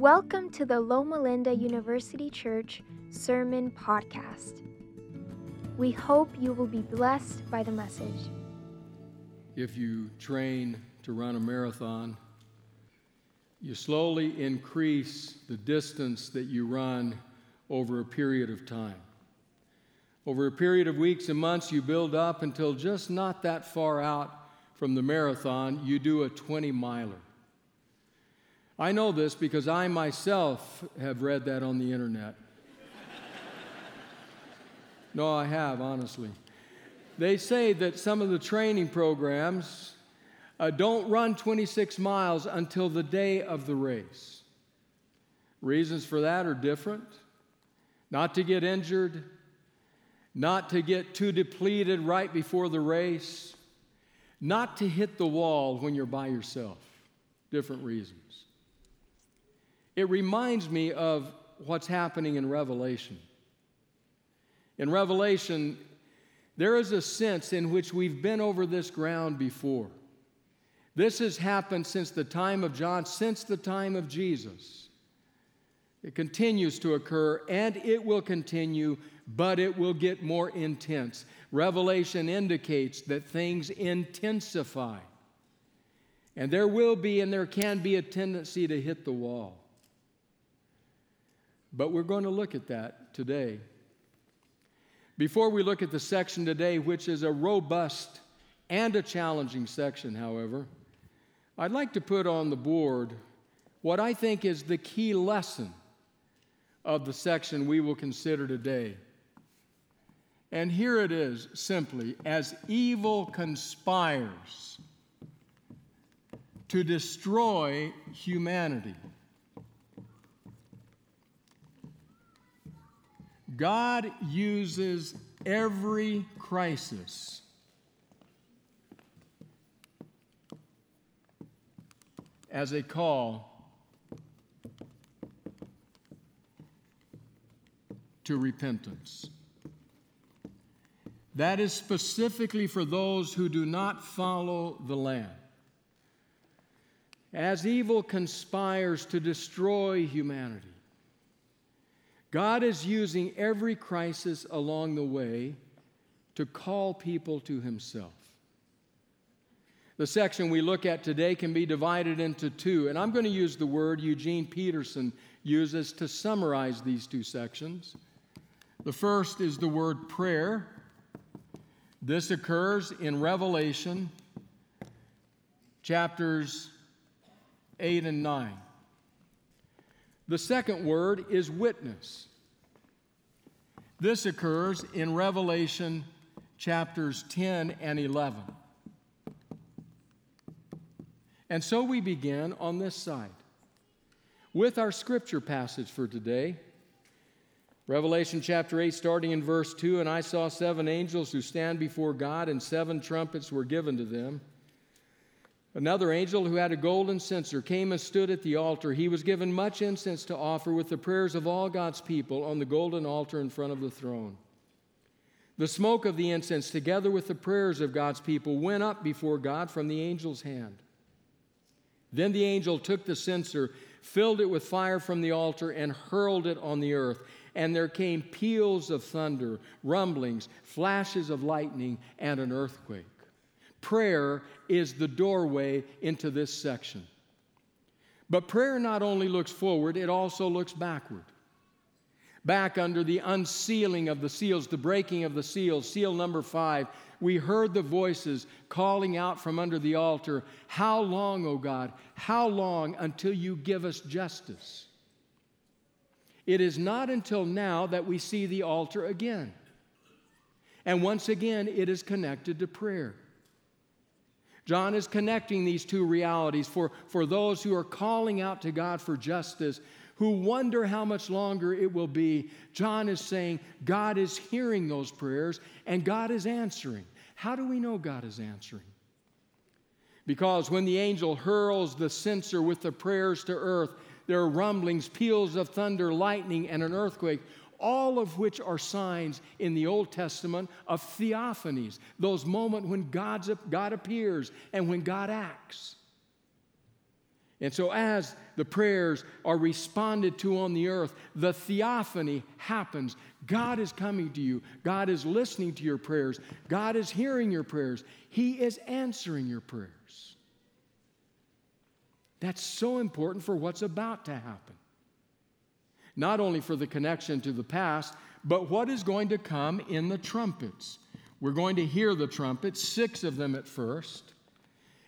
Welcome to the Loma Linda University Church Sermon Podcast. We hope you will be blessed by the message. If you train to run a marathon, you slowly increase the distance that you run over a period of time. Over a period of weeks and months, you build up until just not that far out from the marathon, you do a 20 miler. I know this because I myself have read that on the internet. no, I have, honestly. They say that some of the training programs uh, don't run 26 miles until the day of the race. Reasons for that are different. Not to get injured, not to get too depleted right before the race, not to hit the wall when you're by yourself. Different reasons. It reminds me of what's happening in Revelation. In Revelation, there is a sense in which we've been over this ground before. This has happened since the time of John, since the time of Jesus. It continues to occur and it will continue, but it will get more intense. Revelation indicates that things intensify. And there will be and there can be a tendency to hit the wall. But we're going to look at that today. Before we look at the section today, which is a robust and a challenging section, however, I'd like to put on the board what I think is the key lesson of the section we will consider today. And here it is simply as evil conspires to destroy humanity. God uses every crisis as a call to repentance. That is specifically for those who do not follow the Lamb. As evil conspires to destroy humanity, God is using every crisis along the way to call people to Himself. The section we look at today can be divided into two, and I'm going to use the word Eugene Peterson uses to summarize these two sections. The first is the word prayer. This occurs in Revelation chapters 8 and 9. The second word is witness. This occurs in Revelation chapters 10 and 11. And so we begin on this side with our scripture passage for today. Revelation chapter 8, starting in verse 2 And I saw seven angels who stand before God, and seven trumpets were given to them. Another angel who had a golden censer came and stood at the altar. He was given much incense to offer with the prayers of all God's people on the golden altar in front of the throne. The smoke of the incense, together with the prayers of God's people, went up before God from the angel's hand. Then the angel took the censer, filled it with fire from the altar, and hurled it on the earth. And there came peals of thunder, rumblings, flashes of lightning, and an earthquake. Prayer is the doorway into this section. But prayer not only looks forward, it also looks backward. Back under the unsealing of the seals, the breaking of the seals, seal number five, we heard the voices calling out from under the altar, How long, O God? How long until you give us justice? It is not until now that we see the altar again. And once again, it is connected to prayer. John is connecting these two realities for, for those who are calling out to God for justice, who wonder how much longer it will be. John is saying God is hearing those prayers and God is answering. How do we know God is answering? Because when the angel hurls the censer with the prayers to earth, there are rumblings, peals of thunder, lightning, and an earthquake all of which are signs in the Old Testament of theophanies, those moments when God's, God appears and when God acts. And so, as the prayers are responded to on the earth, the theophany happens. God is coming to you. God is listening to your prayers. God is hearing your prayers. He is answering your prayers. That's so important for what's about to happen. Not only for the connection to the past, but what is going to come in the trumpets. We're going to hear the trumpets, six of them at first.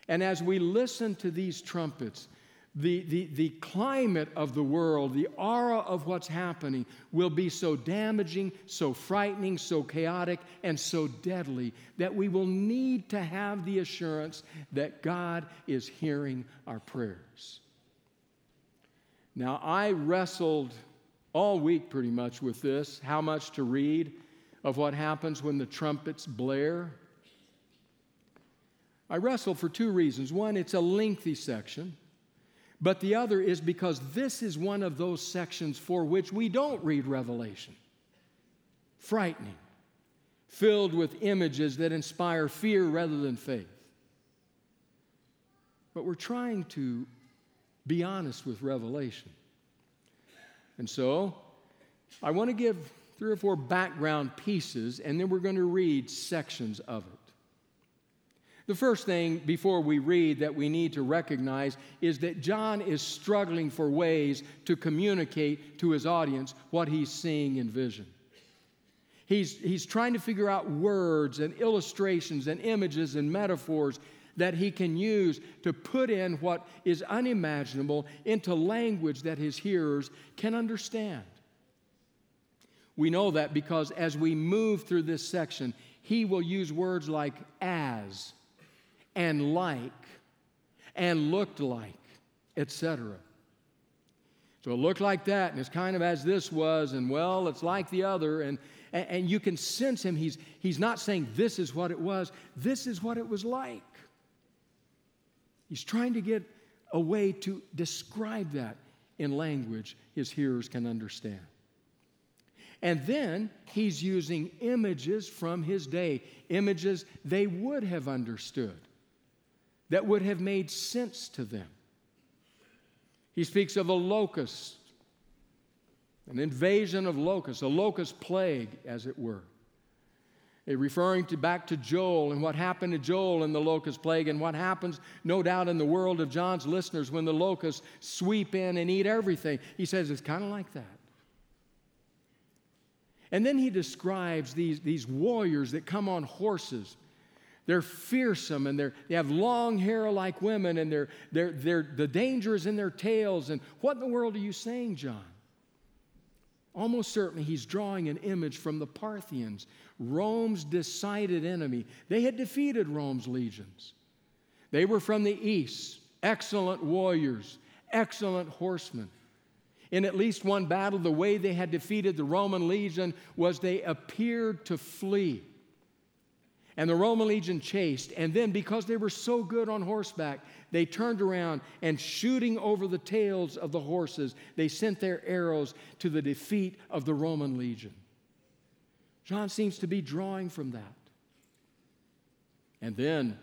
And as we listen to these trumpets, the, the, the climate of the world, the aura of what's happening will be so damaging, so frightening, so chaotic, and so deadly that we will need to have the assurance that God is hearing our prayers. Now, I wrestled all week pretty much with this how much to read of what happens when the trumpets blare. I wrestle for two reasons. One, it's a lengthy section. But the other is because this is one of those sections for which we don't read Revelation. Frightening, filled with images that inspire fear rather than faith. But we're trying to be honest with Revelation. And so, I want to give three or four background pieces, and then we're going to read sections of it. The first thing before we read that we need to recognize is that John is struggling for ways to communicate to his audience what he's seeing in vision. He's, he's trying to figure out words and illustrations and images and metaphors that he can use to put in what is unimaginable into language that his hearers can understand. We know that because as we move through this section, he will use words like as and like and looked like, etc. So it looked like that, and it's kind of as this was, and well, it's like the other, and, and, you can sense him. He's, he's not saying this is what it was, this is what it was like. He's trying to get a way to describe that in language his hearers can understand. And then he's using images from his day, images they would have understood that would have made sense to them. He speaks of a locust, an invasion of locusts, a locust plague, as it were. Eh, referring to back to Joel and what happened to Joel in the locust plague and what happens, no doubt, in the world of John's listeners when the locusts sweep in and eat everything. He says it's kind of like that. And then he describes these, these warriors that come on horses they're fearsome and they're, they have long hair like women and they're, they're, they're, the danger is in their tails. And what in the world are you saying, John? Almost certainly he's drawing an image from the Parthians, Rome's decided enemy. They had defeated Rome's legions. They were from the east, excellent warriors, excellent horsemen. In at least one battle, the way they had defeated the Roman legion was they appeared to flee. And the Roman legion chased, and then because they were so good on horseback, they turned around and shooting over the tails of the horses, they sent their arrows to the defeat of the Roman legion. John seems to be drawing from that. And then,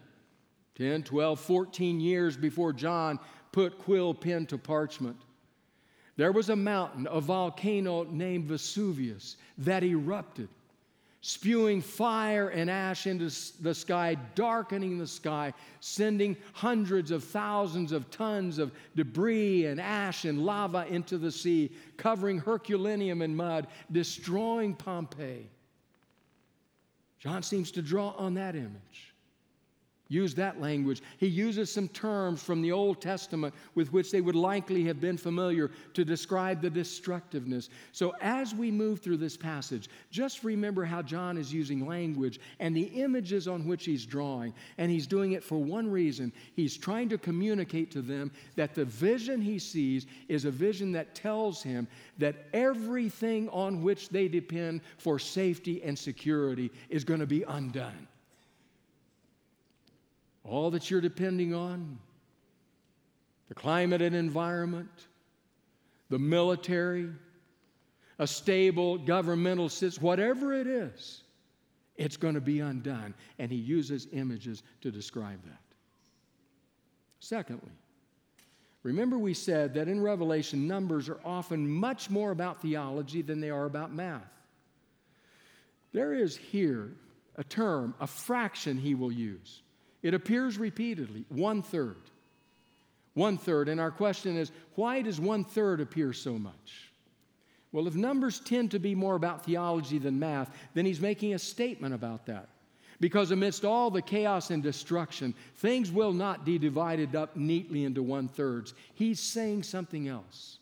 10, 12, 14 years before John put quill pen to parchment, there was a mountain, a volcano named Vesuvius, that erupted spewing fire and ash into the sky, darkening the sky, sending hundreds of thousands of tons of debris and ash and lava into the sea, covering Herculaneum in mud, destroying Pompeii. John seems to draw on that image use that language. He uses some terms from the Old Testament with which they would likely have been familiar to describe the destructiveness. So, as we move through this passage, just remember how John is using language and the images on which he's drawing. And he's doing it for one reason he's trying to communicate to them that the vision he sees is a vision that tells him that everything on which they depend for safety and security is going to be undone all that you're depending on, the climate and environment, the military, a stable governmental system, whatever it is, it's going to be undone. And he uses images to describe that. Secondly, Remember, we said that in Revelation, numbers are often much more about theology than they are about math. There is here a term, a fraction he will use. It appears repeatedly one third. One third. And our question is why does one third appear so much? Well, if numbers tend to be more about theology than math, then he's making a statement about that. Because amidst all the chaos and destruction, things will not be divided up neatly into one thirds. He's saying something else.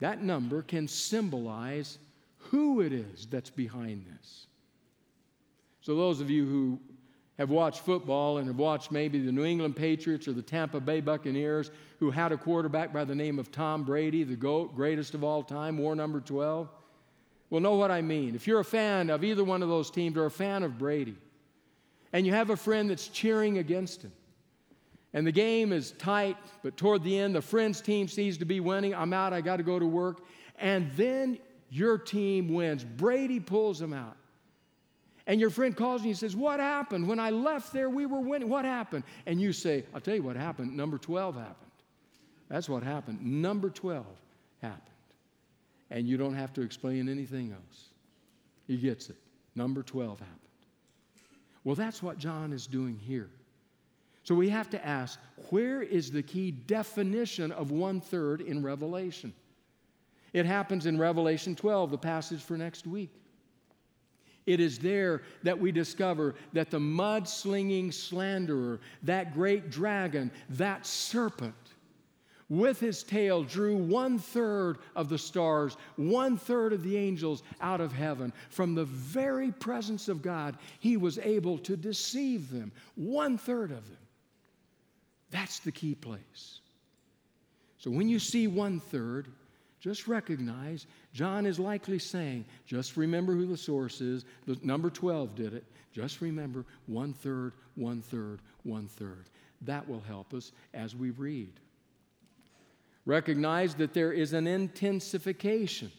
That number can symbolize who it is that's behind this. So, those of you who have watched football and have watched maybe the New England Patriots or the Tampa Bay Buccaneers, who had a quarterback by the name of Tom Brady, the GOAT, greatest of all time, wore number 12, will know what I mean. If you're a fan of either one of those teams or a fan of Brady, and you have a friend that's cheering against him, and the game is tight, but toward the end, the friend's team seems to be winning. I'm out, I got to go to work. And then your team wins. Brady pulls them out. And your friend calls you and says, What happened? When I left there, we were winning. What happened? And you say, I'll tell you what happened. Number 12 happened. That's what happened. Number 12 happened. And you don't have to explain anything else. He gets it. Number 12 happened. Well, that's what John is doing here. So we have to ask where is the key definition of one third in Revelation? It happens in Revelation 12, the passage for next week. It is there that we discover that the mud-slinging slanderer, that great dragon, that serpent, with his tail drew one third of the stars, one third of the angels out of heaven. From the very presence of God, he was able to deceive them, one third of them. That's the key place. So when you see one third, just recognize John is likely saying, just remember who the source is. The, number 12 did it. Just remember one third, one third, one third. That will help us as we read. Recognize that there is an intensification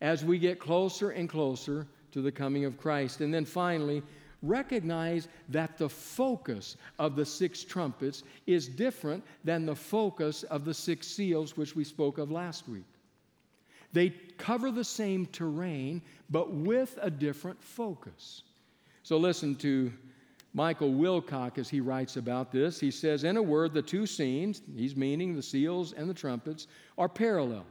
as we get closer and closer to the coming of Christ. And then finally, recognize that the focus of the six trumpets is different than the focus of the six seals, which we spoke of last week. They cover the same terrain, but with a different focus. So listen to Michael Wilcock as he writes about this. He says, In a word, the two scenes, he's meaning the seals and the trumpets, are parallel.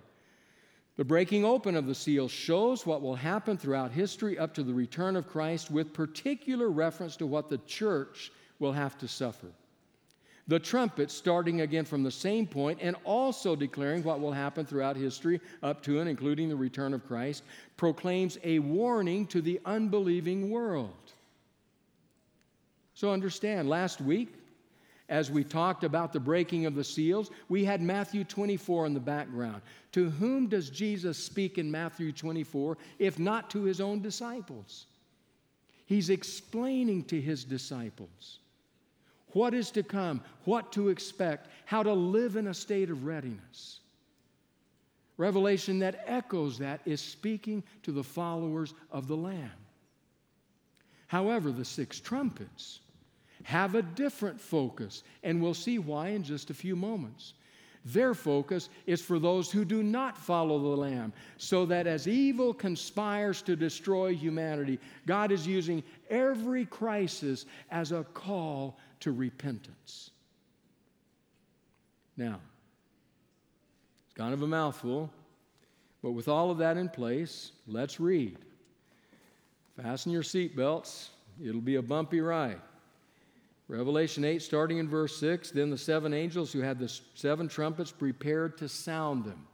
The breaking open of the seals shows what will happen throughout history up to the return of Christ, with particular reference to what the church will have to suffer the trumpet starting again from the same point and also declaring what will happen throughout history up to and including the return of Christ, proclaims a warning to the unbelieving world. So understand, last week, as we talked about the breaking of the seals, we had Matthew 24 in the background. To whom does Jesus speak in Matthew 24 if not to his own disciples? He's explaining to his disciples what is to come, what to expect, how to live in a state of readiness. Revelation that echoes that is speaking to the followers of the Lamb. However, the six trumpets have a different focus, and we'll see why in just a few moments. Their focus is for those who do not follow the Lamb, so that as evil conspires to destroy humanity, God is using every crisis as a call to repentance. Now, it's kind of a mouthful, but with all of that in place, let's read. Fasten your seatbelts, it'll be a bumpy ride. Revelation 8, starting in verse 6 Then the seven angels who had the seven trumpets prepared to sound them.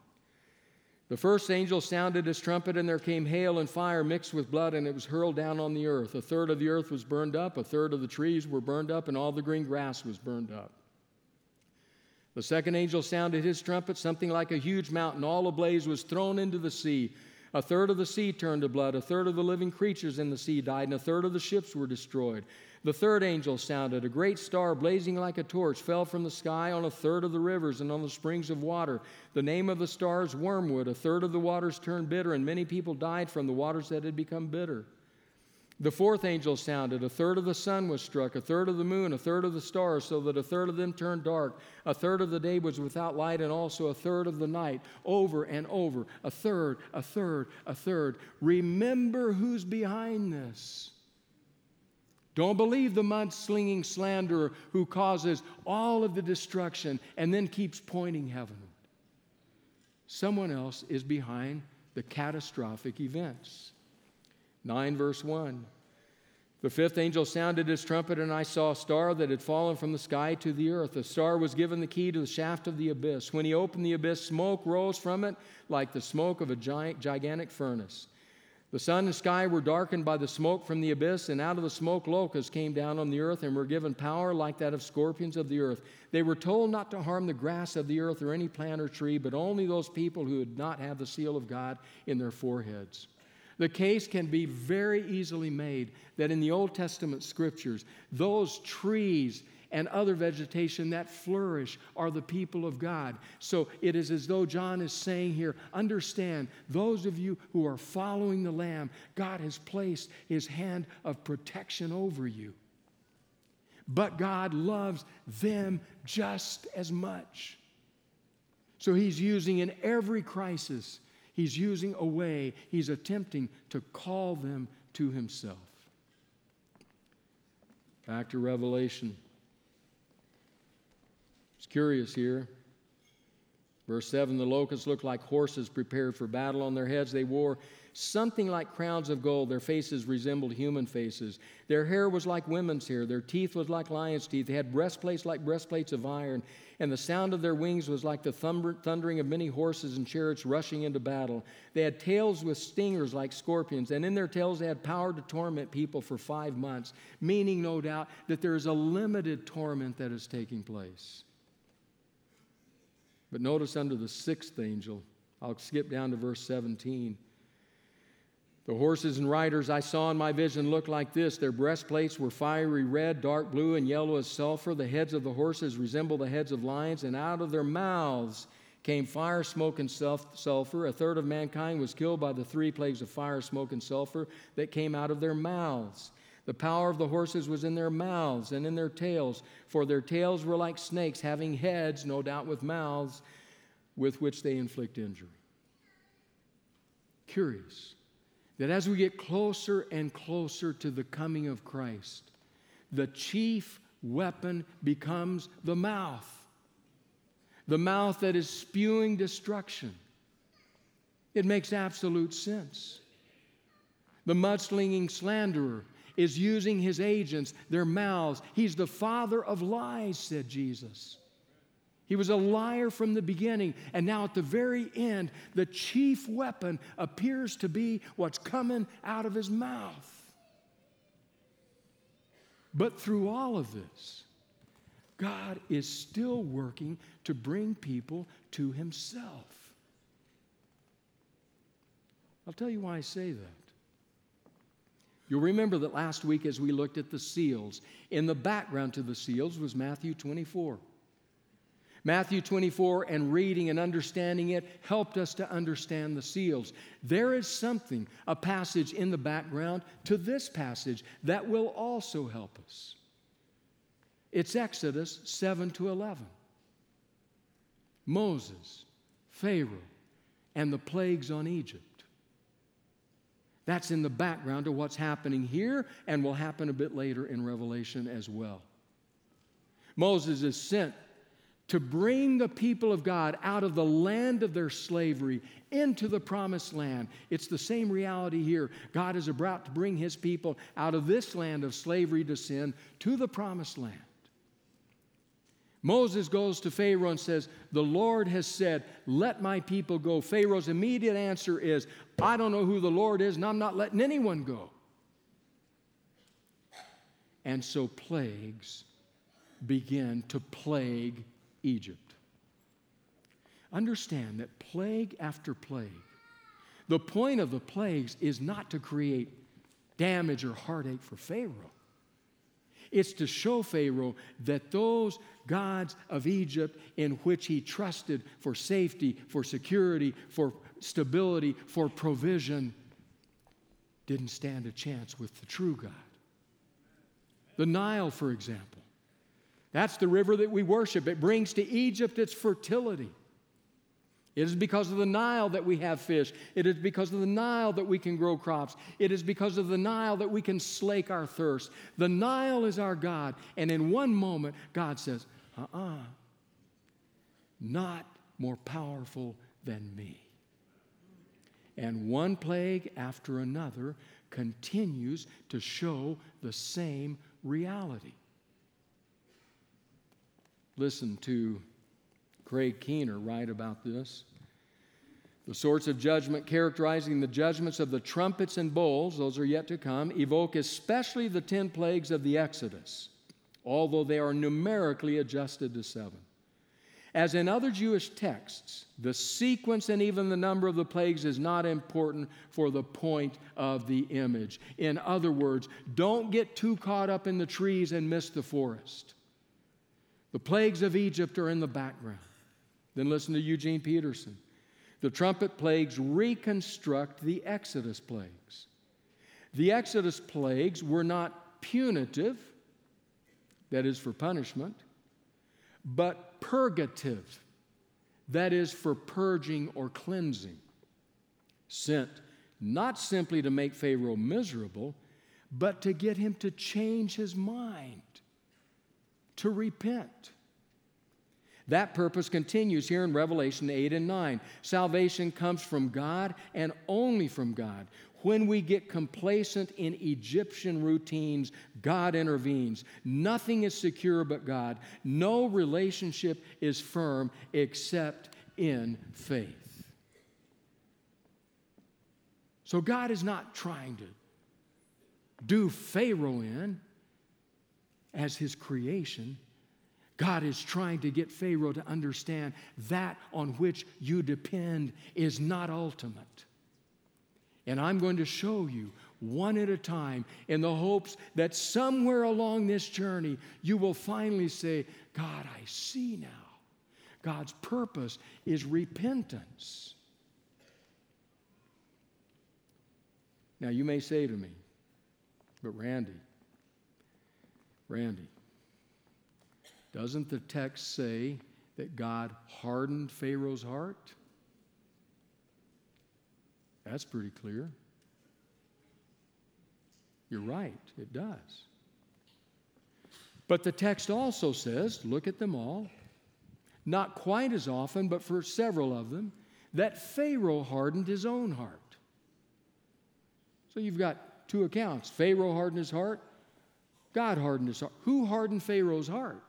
The first angel sounded his trumpet, and there came hail and fire mixed with blood, and it was hurled down on the earth. A third of the earth was burned up, a third of the trees were burned up, and all the green grass was burned up. The second angel sounded his trumpet, something like a huge mountain, all ablaze, was thrown into the sea. A third of the sea turned to blood, a third of the living creatures in the sea died, and a third of the ships were destroyed. The third angel sounded. A great star, blazing like a torch, fell from the sky on a third of the rivers and on the springs of water. The name of the star is wormwood. A third of the waters turned bitter, and many people died from the waters that had become bitter. The fourth angel sounded. A third of the sun was struck, a third of the moon, a third of the stars, so that a third of them turned dark. A third of the day was without light, and also a third of the night. Over and over. A third, a third, a third. Remember who's behind this. Don't believe the mudslinging slanderer who causes all of the destruction and then keeps pointing heavenward. Someone else is behind the catastrophic events. 9, verse 1. The fifth angel sounded his trumpet, and I saw a star that had fallen from the sky to the earth. The star was given the key to the shaft of the abyss. When he opened the abyss, smoke rose from it like the smoke of a giant, gigantic furnace. The sun and sky were darkened by the smoke from the abyss, and out of the smoke locusts came down on the earth and were given power like that of scorpions of the earth. They were told not to harm the grass of the earth or any plant or tree, but only those people who had not had the seal of God in their foreheads. The case can be very easily made that in the Old Testament scriptures, those trees and other vegetation that flourish are the people of God. So it is as though John is saying here understand, those of you who are following the Lamb, God has placed his hand of protection over you. But God loves them just as much. So he's using in every crisis He's using a way, he's attempting to call them to himself. Back to Revelation. Curious here. Verse 7 The locusts looked like horses prepared for battle. On their heads they wore something like crowns of gold. Their faces resembled human faces. Their hair was like women's hair. Their teeth was like lions' teeth. They had breastplates like breastplates of iron and the sound of their wings was like the thundering of many horses and chariots rushing into battle. They had tails with stingers like scorpions, and in their tails they had power to torment people for five months, meaning, no doubt, that there is a limited torment that is taking place. But notice under the sixth angel, I'll skip down to verse 17. The horses and riders I saw in my vision looked like this. Their breastplates were fiery red, dark blue, and yellow as sulfur. The heads of the horses resembled the heads of lions, and out of their mouths came fire, smoke, and sulfur. A third of mankind was killed by the three plagues of fire, smoke, and sulfur that came out of their mouths. The power of the horses was in their mouths and in their tails, for their tails were like snakes, having heads, no doubt with mouths, with which they inflict injury. Curious that as we get closer and closer to the coming of Christ, the chief weapon becomes the mouth. The mouth that is spewing destruction. It makes absolute sense. The mudslinging slanderer is using his agents, their mouths. He's the father of lies, said Jesus. He was a liar from the beginning, and now at the very end, the chief weapon appears to be what's coming out of his mouth. But through all of this, God is still working to bring people to himself. I'll tell you why I say that. You'll remember that last week as we looked at the seals, in the background to the seals was Matthew 24. Matthew 24 and reading and understanding it helped us to understand the seals. There is something, a passage in the background to this passage that will also help us. It's Exodus 7 to 11. Moses, Pharaoh, and the plagues on Egypt. That's in the background to what's happening here and will happen a bit later in Revelation as well. Moses is sent to bring the people of God out of the land of their slavery into the promised land. It's the same reality here. God is about to bring his people out of this land of slavery to sin to the promised land. Moses goes to Pharaoh and says, The Lord has said, Let my people go. Pharaoh's immediate answer is, I don't know who the Lord is, and I'm not letting anyone go. And so plagues begin to plague Egypt. Understand that plague after plague, the point of the plagues is not to create damage or heartache for Pharaoh. It's to show Pharaoh that those gods of Egypt in which he trusted for safety, for security, for stability, for provision, didn't stand a chance with the true God. The Nile, for example, that's the river that we worship. It brings to Egypt its fertility. It is because of the Nile that we have fish. It is because of the Nile that we can grow crops. It is because of the Nile that we can slake our thirst. The Nile is our God. And in one moment, God says, uh uh-uh, uh, not more powerful than me. And one plague after another continues to show the same reality. Listen to Craig Keener write about this. The sorts of judgment characterizing the judgments of the trumpets and bowls, those are yet to come, evoke especially the 10 plagues of the Exodus, although they are numerically adjusted to seven. As in other Jewish texts, the sequence and even the number of the plagues is not important for the point of the image. In other words, don't get too caught up in the trees and miss the forest. The plagues of Egypt are in the background. Then listen to Eugene Peterson. The trumpet plagues reconstruct the Exodus plagues. The Exodus plagues were not punitive, that is for punishment, but purgative, that is for purging or cleansing. Sent not simply to make Pharaoh miserable, but to get him to change his mind, to repent. That purpose continues here in Revelation 8 and 9. Salvation comes from God and only from God. When we get complacent in Egyptian routines, God intervenes. Nothing is secure but God. No relationship is firm except in faith. So God is not trying to do Pharaoh in as his creation. God is trying to get Pharaoh to understand that on which you depend is not ultimate. And I'm going to show you one at a time in the hopes that somewhere along this journey you will finally say, God, I see now. God's purpose is repentance. Now, you may say to me, but Randy, Randy, doesn't the text say that God hardened Pharaoh's heart? That's pretty clear. You're right, it does. But the text also says, look at them all, not quite as often, but for several of them, that Pharaoh hardened his own heart. So you've got two accounts Pharaoh hardened his heart, God hardened his heart. Who hardened Pharaoh's heart?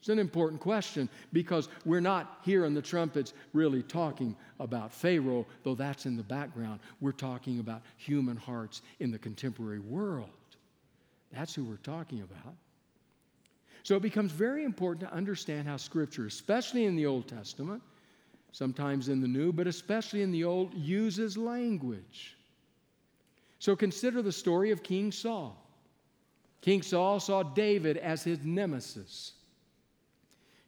It's an important question because we're not here in the trumpets really talking about Pharaoh, though that's in the background. We're talking about human hearts in the contemporary world. That's who we're talking about. So it becomes very important to understand how Scripture, especially in the Old Testament, sometimes in the New, but especially in the Old, uses language. So consider the story of King Saul. King Saul saw David as his nemesis.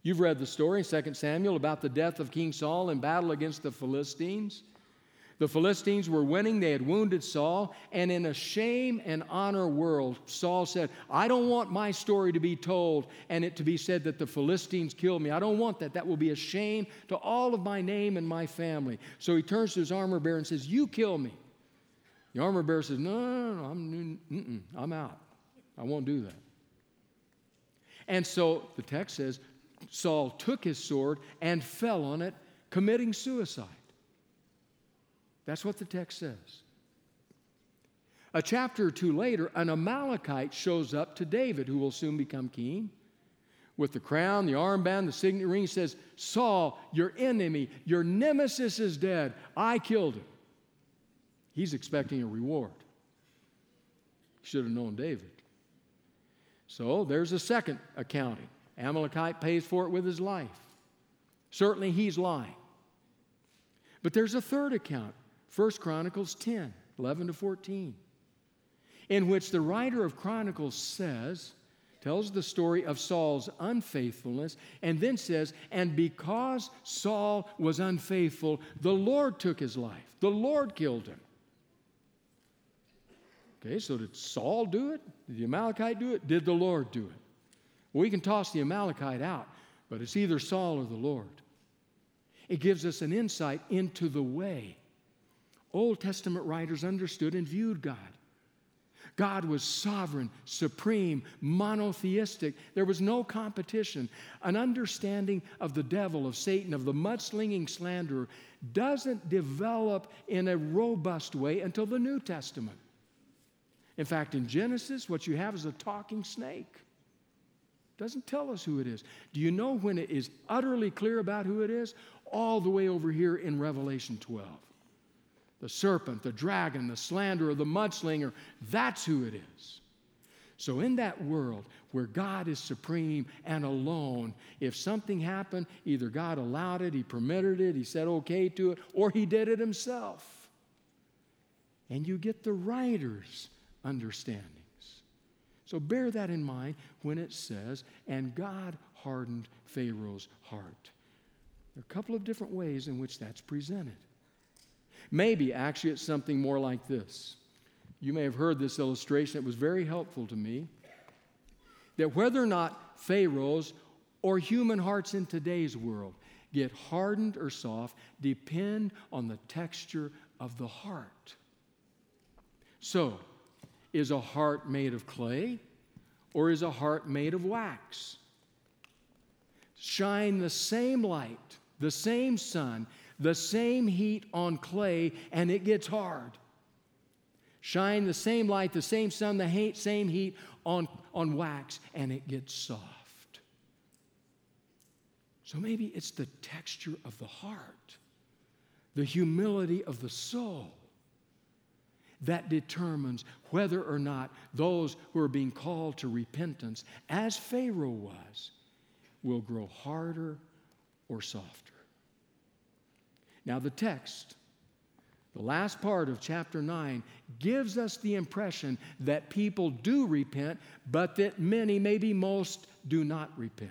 You've read the story in 2 Samuel about the death of King Saul in battle against the Philistines. The Philistines were winning, they had wounded Saul, and in a shame and honor world, Saul said, I don't want my story to be told and it to be said that the Philistines killed me. I don't want that. That will be a shame to all of my name and my family. So he turns to his armor bearer and says, You kill me. The armor bearer says, No, no, no, I'm, I'm out. I won't do that. And so the text says, Saul took his sword and fell on it, committing suicide. That's what the text says. A chapter or two later, an Amalekite shows up to David, who will soon become king, with the crown, the armband, the signet ring. He says, Saul, your enemy, your nemesis is dead. I killed him. He's expecting a reward. Should have known David. So there's a second accounting. Amalekite pays for it with his life. Certainly he's lying. But there's a third account, 1 Chronicles 10, 11 to 14, in which the writer of Chronicles says, tells the story of Saul's unfaithfulness, and then says, And because Saul was unfaithful, the Lord took his life. The Lord killed him. Okay, so did Saul do it? Did the Amalekite do it? Did the Lord do it? We can toss the Amalekite out, but it's either Saul or the Lord. It gives us an insight into the way. Old Testament writers understood and viewed God. God was sovereign, supreme, monotheistic. There was no competition. An understanding of the devil, of Satan, of the mudslinging slanderer doesn't develop in a robust way until the New Testament. In fact, in Genesis, what you have is a talking snake. Doesn't tell us who it is. Do you know when it is utterly clear about who it is? All the way over here in Revelation 12. The serpent, the dragon, the slanderer, the mudslinger, that's who it is. So, in that world where God is supreme and alone, if something happened, either God allowed it, He permitted it, He said okay to it, or He did it Himself. And you get the writer's understandings. So, bear that in mind when it says, and God hardened Pharaoh's heart. There are a couple of different ways in which that's presented. Maybe actually it's something more like this. You may have heard this illustration, it was very helpful to me. That whether or not Pharaoh's or human hearts in today's world get hardened or soft depend on the texture of the heart. So, is a heart made of clay or is a heart made of wax? Shine the same light, the same sun, the same heat on clay, and it gets hard. Shine the same light, the same sun, the same heat on, on wax, and it gets soft. So maybe it's the texture of the heart, the humility of the soul that determines whether or not those who are being called to repentance, as Pharaoh was, will grow harder or softer. Now, the text, the last part of chapter 9, gives us the impression that people do repent, but that many, maybe most, do not repent.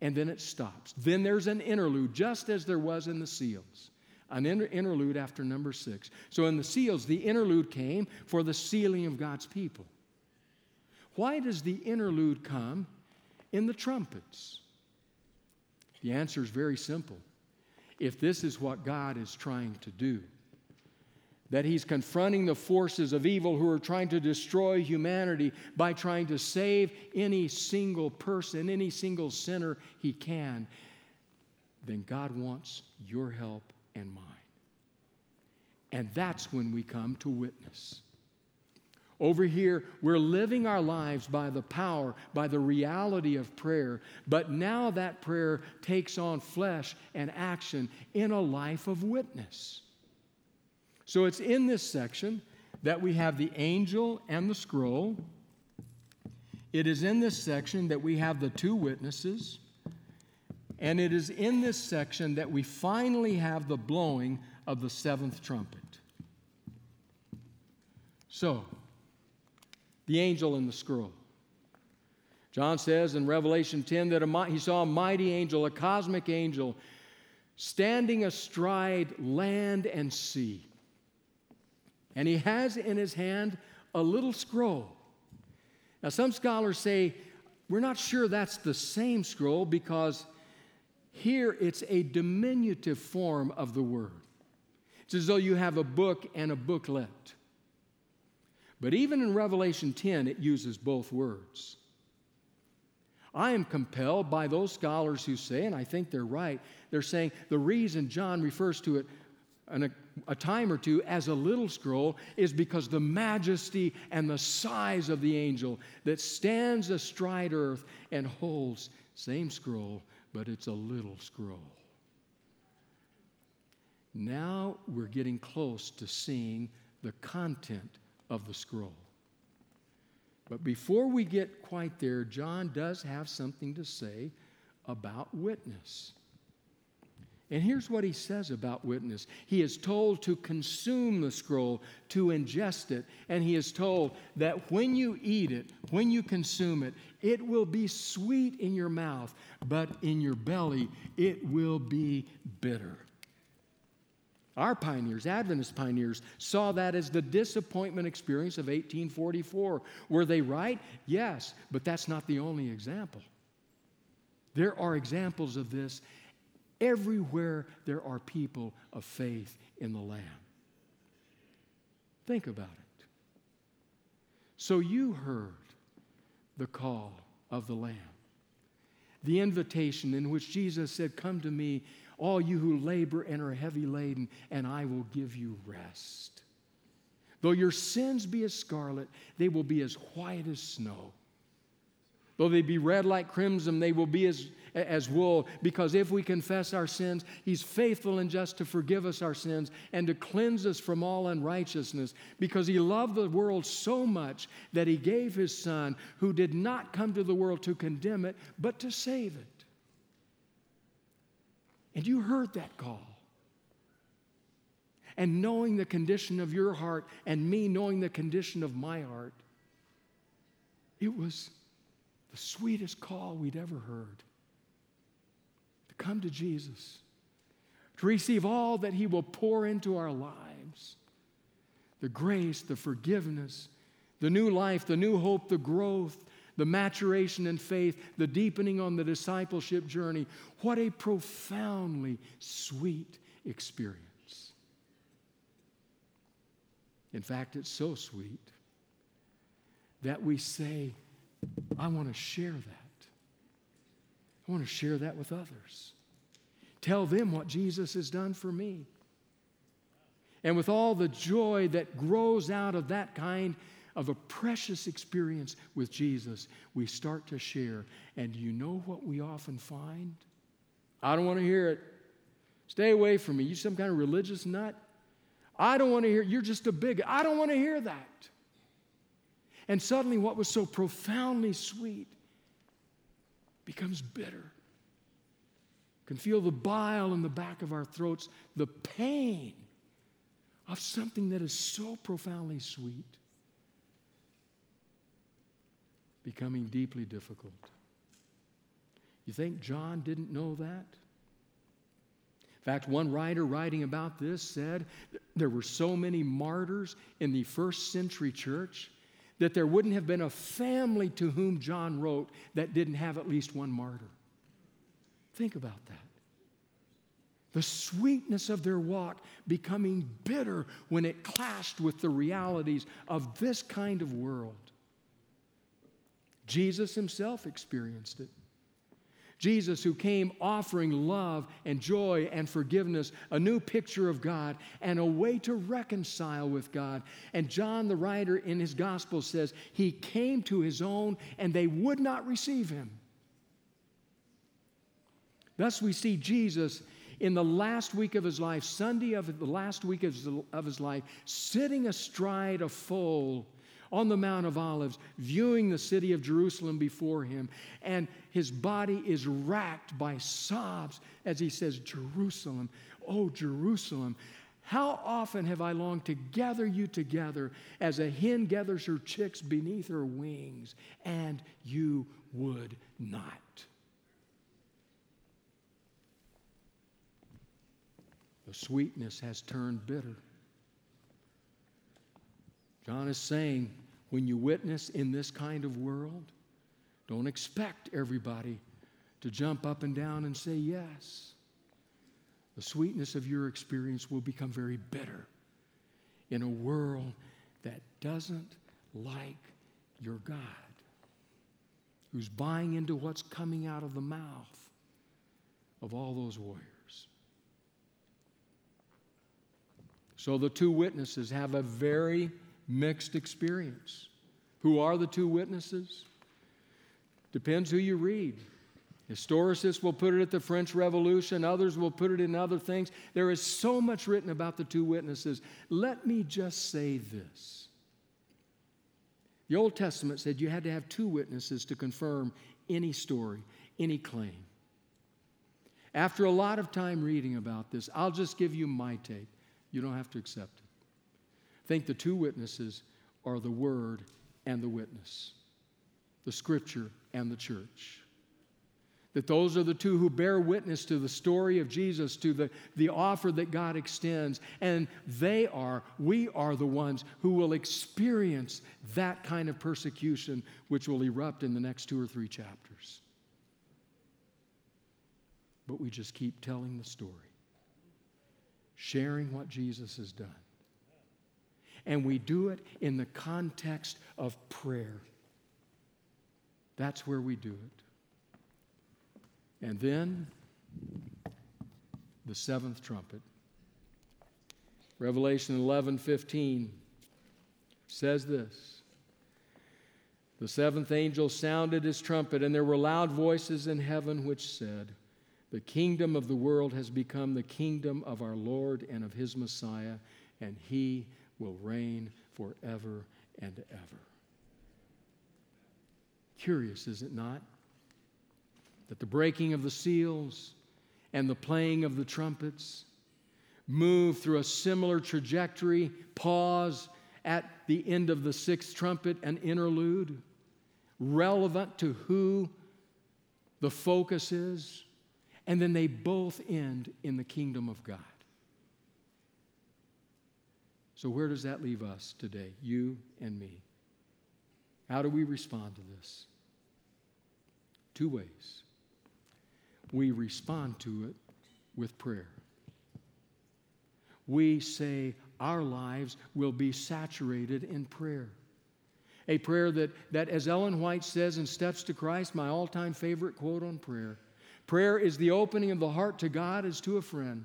And then it stops. Then there's an interlude, just as there was in the seals. An inter- interlude after number six. So in the seals, the interlude came for the sealing of God's people. Why does the interlude come in the trumpets? The answer is very simple if this is what God is trying to do. That he's confronting the forces of evil who are trying to destroy humanity by trying to save any single person, any single sinner he can, then God wants your help and mine. And that's when we come to witness. Over here, we're living our lives by the power, by the reality of prayer. But now that prayer takes on flesh and action in a life of witness. So it's in this section that we have the angel and the scroll. It is in this section that we have the two witnesses. And it is in this section that we finally have the blowing of the seventh trumpet. So, the angel in the scroll. John says in Revelation 10 that he saw a mighty angel, a cosmic angel, standing astride land and sea. And he has in his hand a little scroll. Now, some scholars say we're not sure that's the same scroll because here it's a diminutive form of the word. It's as though you have a book and a booklet. But even in Revelation 10, it uses both words. I am compelled by those scholars who say, and I think they're right, they're saying the reason John refers to it a, a time or two as a little scroll is because the majesty and the size of the angel that stands astride earth and holds same scroll, but it's a little scroll. Now we're getting close to seeing the content of the scroll. But before we get quite there, John does have something to say about witness. And here's what he says about witness He is told to consume the scroll, to ingest it, and he is told that when you eat it, when you consume it, it will be sweet in your mouth, but in your belly it will be bitter. Our pioneers, Adventist pioneers, saw that as the disappointment experience of 1844. Were they right? Yes, but that's not the only example. There are examples of this everywhere there are people of faith in the Lamb. Think about it. So you heard the call of the Lamb, the invitation in which Jesus said, Come to me all you who labor and are heavy laden, and I will give you rest. Though your sins be as scarlet, they will be as white as snow. Though they be red like crimson, they will be as, as wool. Because if we confess our sins, He's faithful and just to forgive us our sins and to cleanse us from all unrighteousness. Because He loved the world so much that He gave His Son, who did not come to the world to condemn it, but to save it. And you heard that call. And knowing the condition of your heart and me knowing the condition of my heart, it was the sweetest call we'd ever heard to come to Jesus, to receive all that He will pour into our lives the grace, the forgiveness, the new life, the new hope, the growth, the maturation in faith, the deepening on the discipleship journey. What a profoundly sweet experience. In fact, it's so sweet that we say, I want to share that. I want to share that with others. Tell them what Jesus has done for me. And with all the joy that grows out of that kind of a precious experience with Jesus, we start to share. And you know what we often find? I don't want to hear it. Stay away from me. You some kind of religious nut? I don't want to hear. You're just a bigot. I don't want to hear that. And suddenly, what was so profoundly sweet becomes bitter. Can feel the bile in the back of our throats, the pain of something that is so profoundly sweet becoming deeply difficult. You think John didn't know that? In fact, one writer writing about this said there were so many martyrs in the first century church that there wouldn't have been a family to whom John wrote that didn't have at least one martyr. Think about that. The sweetness of their walk becoming bitter when it clashed with the realities of this kind of world. Jesus himself experienced it. Jesus, who came offering love and joy and forgiveness, a new picture of God, and a way to reconcile with God. And John, the writer in his gospel, says, He came to His own, and they would not receive Him. Thus, we see Jesus in the last week of his life, Sunday of the last week of his life, sitting astride a foal on the Mount of Olives, viewing the city of Jerusalem before him. And his body is racked by sobs as he says, Jerusalem, oh, Jerusalem. How often have I longed to gather you together as a hen gathers her chicks beneath her wings, and you would not. The sweetness has turned bitter. John is saying, when you witness in this kind of world, don't expect everybody to jump up and down and say yes. The sweetness of your experience will become very bitter in a world that doesn't like your God, who's buying into what's coming out of the mouth of all those warriors. So the two witnesses have a very mixed experience. Who are the two witnesses? Depends who you read. Historicists will put it at the French Revolution, others will put it in other things. There is so much written about the two witnesses. Let me just say this. The Old Testament said you had to have two witnesses to confirm any story, any claim. After a lot of time reading about this, I'll just give you my take. You don't have to accept it think the two witnesses are the Word and the witness, the Scripture and the church. That those are the two who bear witness to the story of Jesus, to the, the offer that God extends. And they are, we are the ones who will experience that kind of persecution, which will erupt in the next two or three chapters. But we just keep telling the story, sharing what Jesus has done. And we do it in the context of prayer. That's where we do it. And then the seventh trumpet. Revelation 11 15 says this The seventh angel sounded his trumpet, and there were loud voices in heaven which said, The kingdom of the world has become the kingdom of our Lord and of his Messiah, and he will reign forever and ever. Curious, is it not? that the breaking of the seals and the playing of the trumpets move through a similar trajectory, pause at the end of the sixth trumpet, an interlude, relevant to who the focus is, and then they both end in the kingdom of God. So, where does that leave us today, you and me? How do we respond to this? Two ways we respond to it with prayer. We say our lives will be saturated in prayer. A prayer that, that, as Ellen White says in Steps to Christ, my all time favorite quote on prayer prayer is the opening of the heart to God as to a friend.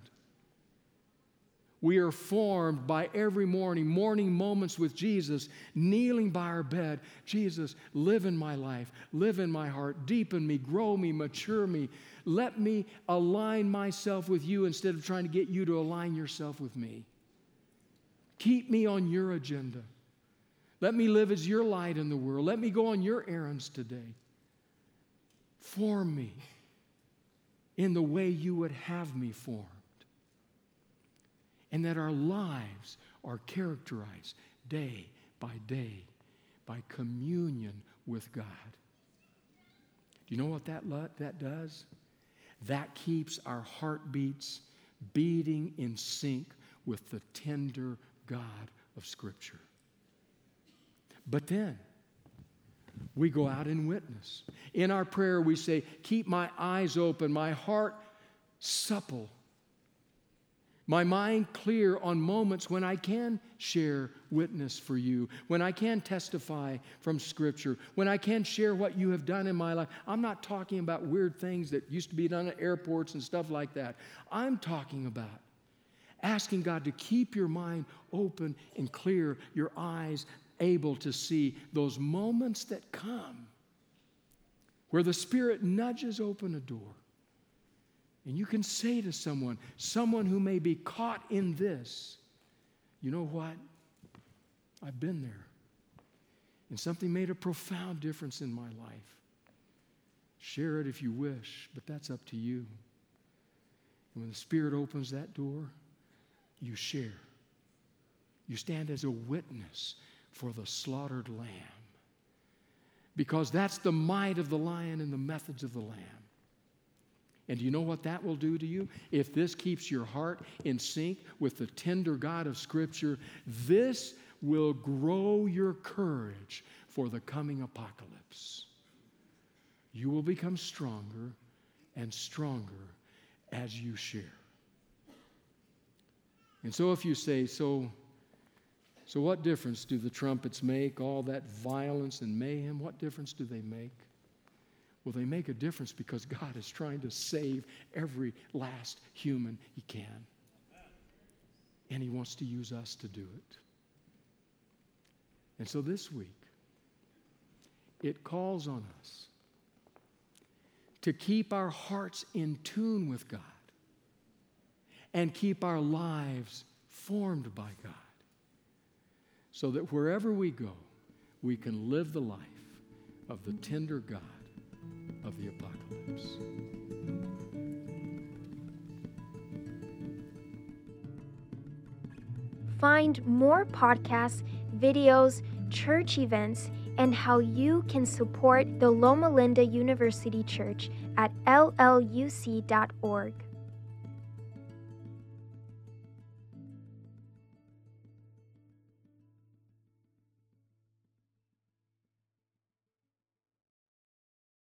We are formed by every morning, morning moments with Jesus, kneeling by our bed. Jesus, live in my life, live in my heart, deepen me, grow me, mature me. Let me align myself with you instead of trying to get you to align yourself with me. Keep me on your agenda. Let me live as your light in the world. Let me go on your errands today. Form me in the way you would have me formed and that our lives are characterized day by day by communion with God. Do you know what that, that does? That keeps our heartbeats beating in sync with the tender God of Scripture. But then, we go out and witness. In our prayer, we say, Keep my eyes open, my heart supple my mind clear on moments when I can share witness for you, when I can testify from Scripture, when I can share what you have done in my life. I'm not talking about weird things that used to be done at airports and stuff like that. I'm talking about asking God to keep your mind open and clear, your eyes able to see those moments that come where the Spirit nudges open a door and you can say to someone, someone who may be caught in this, you know what? I've been there. And something made a profound difference in my life. Share it if you wish, but that's up to you. And when the Spirit opens that door, you share. You stand as a witness for the slaughtered lamb. Because that's the might of the lion and the methods of the lamb. And do you know what that will do to you? If this keeps your heart in sync with the tender God of Scripture, this will grow your courage for the coming apocalypse. You will become stronger and stronger as you share. And so, if you say, so, so what difference do the trumpets make? All that violence and mayhem, what difference do they make? Well, they make a difference because God is trying to save every last human He can. And He wants to use us to do it. And so this week, it calls on us to keep our hearts in tune with God and keep our lives formed by God so that wherever we go, we can live the life of the tender God of the apocalypse. Find more podcasts, videos, church events, and how you can support the Loma Linda University Church at lluc.org.